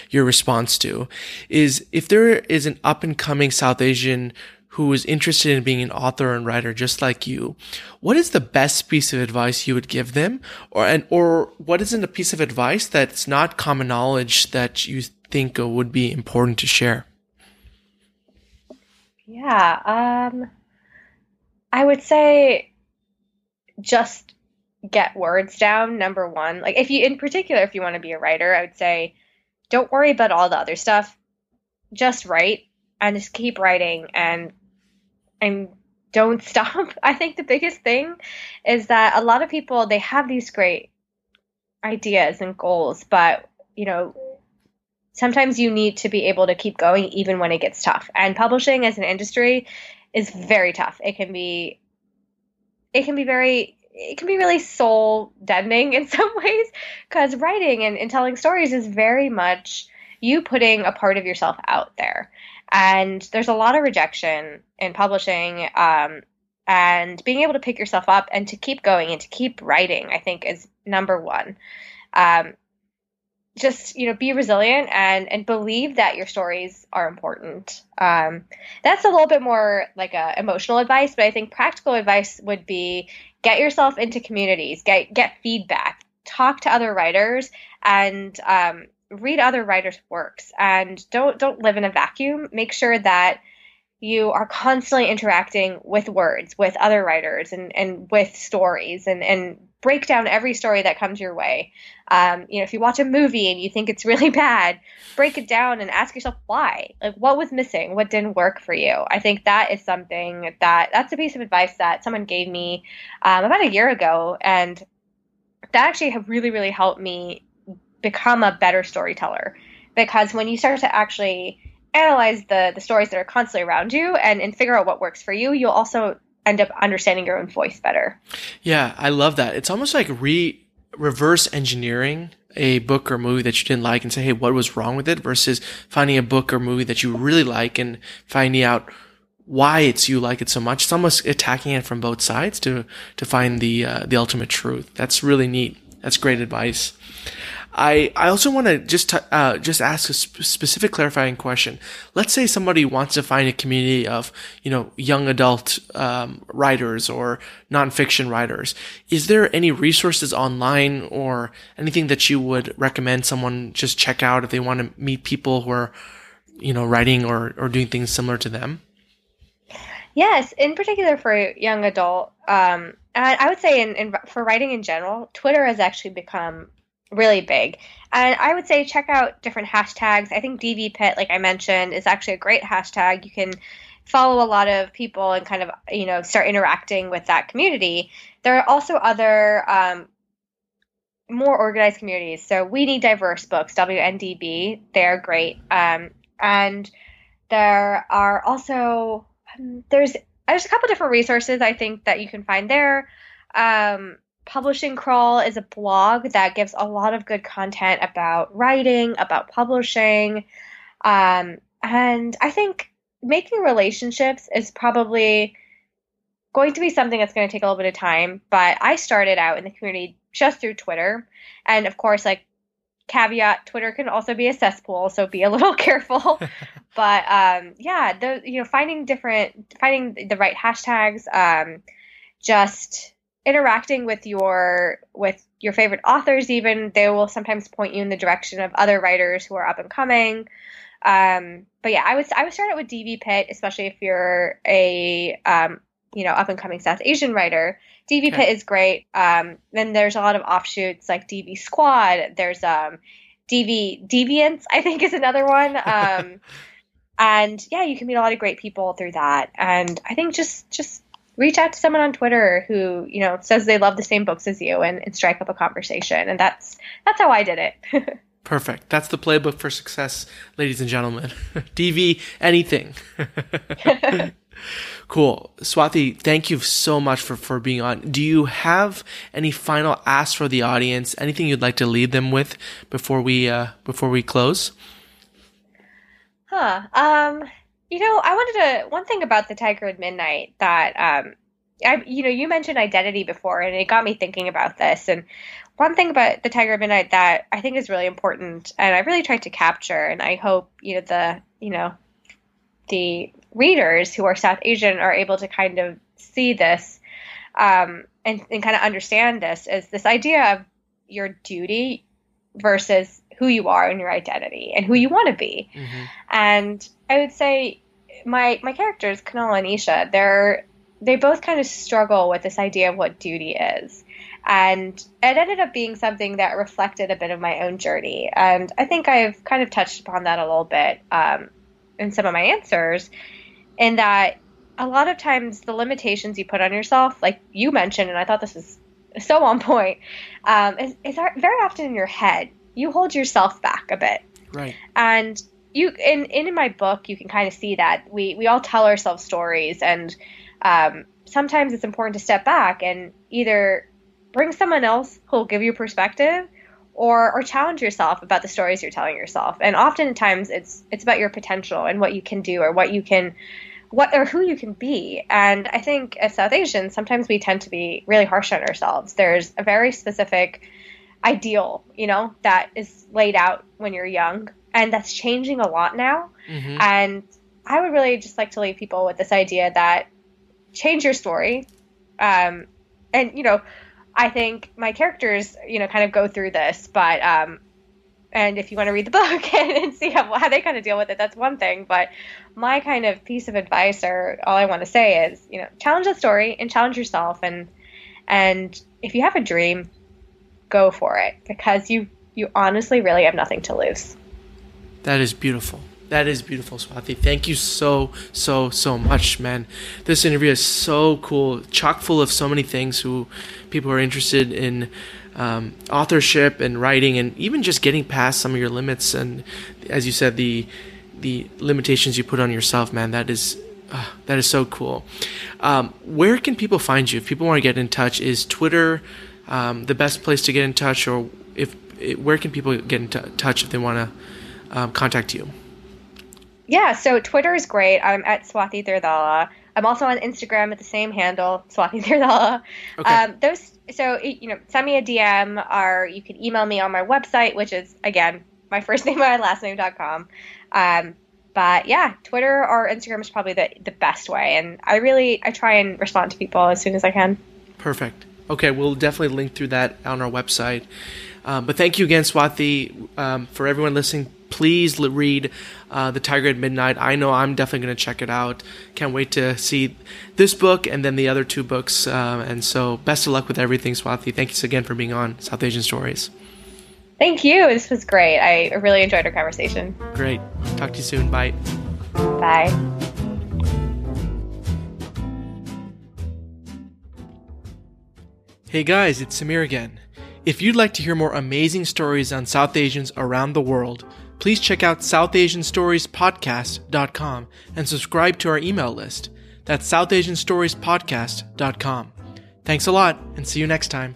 your response to, is if there is an up and coming South Asian who is interested in being an author and writer just like you, what is the best piece of advice you would give them, or and or what isn't a piece of advice that's not common knowledge that you think would be important to share? Yeah. Um. I would say just get words down number one like if you in particular if you want to be a writer i would say don't worry about all the other stuff just write and just keep writing and and don't stop. (laughs) I think the biggest thing is that a lot of people they have these great ideas and goals but you know sometimes you need to be able to keep going even when it gets tough. And publishing as an industry is very tough. It can be it can be very it can be really soul deadening (laughs) in some ways because writing and, and telling stories is very much you putting a part of yourself out there and there's a lot of rejection in publishing um, and being able to pick yourself up and to keep going and to keep writing i think is number one. Um, just you know be resilient and and believe that your stories are important. Um, that's a little bit more like a emotional advice but i think practical advice would be get yourself into communities get get feedback talk to other writers and um, read other writers works and don't don't live in a vacuum. Make sure that you are constantly interacting with words with other writers and, and with stories and, and break down every story that comes your way. Um, you know if you watch a movie and you think it's really (laughs) bad break it down and ask yourself why. Like what was missing? What didn't work for you? I think that is something that that's a piece of advice that someone gave me um, about a year ago. And that actually have really really helped me become a better storyteller because when you start to actually analyze the the stories that are constantly around you and, and figure out what works for you, you'll also end up understanding your own voice better. Yeah, I love that. It's almost like re reverse engineering a book or movie that you didn't like and say, hey, what was wrong with it versus finding a book or movie that you really like and finding out why it's you like it so much. It's almost attacking it from both sides to to find the uh, the ultimate truth. That's really neat. That's great advice. I, I also want to just, uh, just ask a sp- specific clarifying question. Let's say somebody wants to find a community of, you know, young adult, um, writers or nonfiction writers. Is there any resources online or anything that you would recommend someone just check out if they want to meet people who are, you know, writing or, or doing things similar to them? Yes, in particular for young adult, um, and I would say in, in, for writing in general, Twitter has actually become really big. And I would say check out different hashtags. I think DVPit, like I mentioned, is actually a great hashtag. You can follow a lot of people and kind of you know start interacting with that community. There are also other um, more organized communities. So we need diverse books, WNDB. They're great, um, and there are also um, there's there's a couple different resources I think that you can find there. Um, Publishing Crawl is a blog that gives a lot of good content about writing, about publishing. Um, and I think making relationships is probably going to be something that's going to take a little bit of time. But I started out in the community just through Twitter. And of course, like, caveat Twitter can also be a cesspool, so be a little (laughs) careful. (laughs) but um, yeah, the, you know, finding different, finding the right hashtags, um, just interacting with your with your favorite authors even they will sometimes point you in the direction of other writers who are up and coming. Um, but yeah i would i would start out with dv pit especially if you're a um, you know up and coming south asian writer. Dv okay. pit is great. Um, then there's a lot of offshoots like dv squad. There's um dv deviants i think is another one. (laughs) Um, and yeah you can meet a lot of great people through that. And i think just just reach out to someone on Twitter who, you know, says they love the same books as you and, and strike up a conversation. And that's that's how I did it. (laughs) Perfect. That's the playbook for success, ladies and gentlemen. (laughs) DV anything. (laughs) cool. Swati, thank you so much for, for being on. Do you have any final asks for the audience? Anything you'd like to leave them with before we uh, before we close? Huh. Um you know, I wanted to one thing about the Tiger at Midnight that um I you know, you mentioned identity before and it got me thinking about this and one thing about the Tiger at Midnight that I think is really important and I really tried to capture and I hope, you know, the you know, the readers who are South Asian are able to kind of see this um, and, and kind of understand this is this idea of your duty versus who you are and your identity and who you want to be. Mm-hmm. And I would say my my characters, Kunal and Esha, they're they both kind of struggle with this idea of what duty is. And it ended up being something that reflected a bit of my own journey. And I think I've kind of touched upon that a little bit um, in some of my answers, in that a lot of times the limitations you put on yourself, like you mentioned, and I thought this was so on point, um, is, is very often in your head you hold yourself back a bit. Right. And you in in my book you can kind of see that we we all tell ourselves stories and um, sometimes it's important to step back and either bring someone else who'll give you perspective or or challenge yourself about the stories you're telling yourself. And oftentimes it's it's about your potential and what you can do or what you can what or who you can be. And I think as South Asians, sometimes we tend to be really harsh on ourselves. There's a very specific ideal, you know, that is laid out when you're young, and that's changing a lot now. Mm-hmm. And I would really just like to leave people with this idea that change your story. Um, and you know, I think my characters, you know, kind of go through this, but um, and if you want to read the (laughs) book and, and see how, how they kind of deal with it, that's one thing. But my kind of piece of advice, or all I want to say is, you know, challenge the story and challenge yourself, and and if you have a dream, go for it because you you honestly really have nothing to lose. That is beautiful. That is beautiful, Swati. Thank you so, so, so much, man. This interview is so cool, chock full of so many things who people are interested in um, authorship and writing and even just getting past some of your limits and as you said the the limitations you put on yourself man that is uh, that is so cool um, where can people find you if people want to get in touch is twitter um, the best place to get in touch or if where can people get in t- touch if they want to um, contact you yeah so twitter is great i'm at swati teerdhala I'm also on Instagram at the same handle, Swati Teerdhala. Okay. Um, those so you know, send me a DM or you can email me on my website, which is again my first (laughs) name my last name.com. Um, but yeah, Twitter or Instagram is probably the the best way, and I really I try and respond to people as soon as I can. Perfect. Okay, we'll definitely link through that on our website. Um, but thank you again, Swati, um, for everyone listening please read uh, The Tiger at Midnight. I know I'm definitely going to check it out. Can't wait to see this book and then the other two books. Uh, and so, best of luck with everything, Swati. Thanks again for being on South Asian Stories. Thank you. This was great. I really enjoyed our conversation. Great. Talk to you soon. Bye. Bye. Hey guys, it's Samir again. If you'd like to hear more amazing stories on South Asians around the world, please check out SouthAsianStoriesPodcast.com and subscribe to our email list. That's SouthAsianStoriesPodcast.com. Thanks a lot, and see you next time.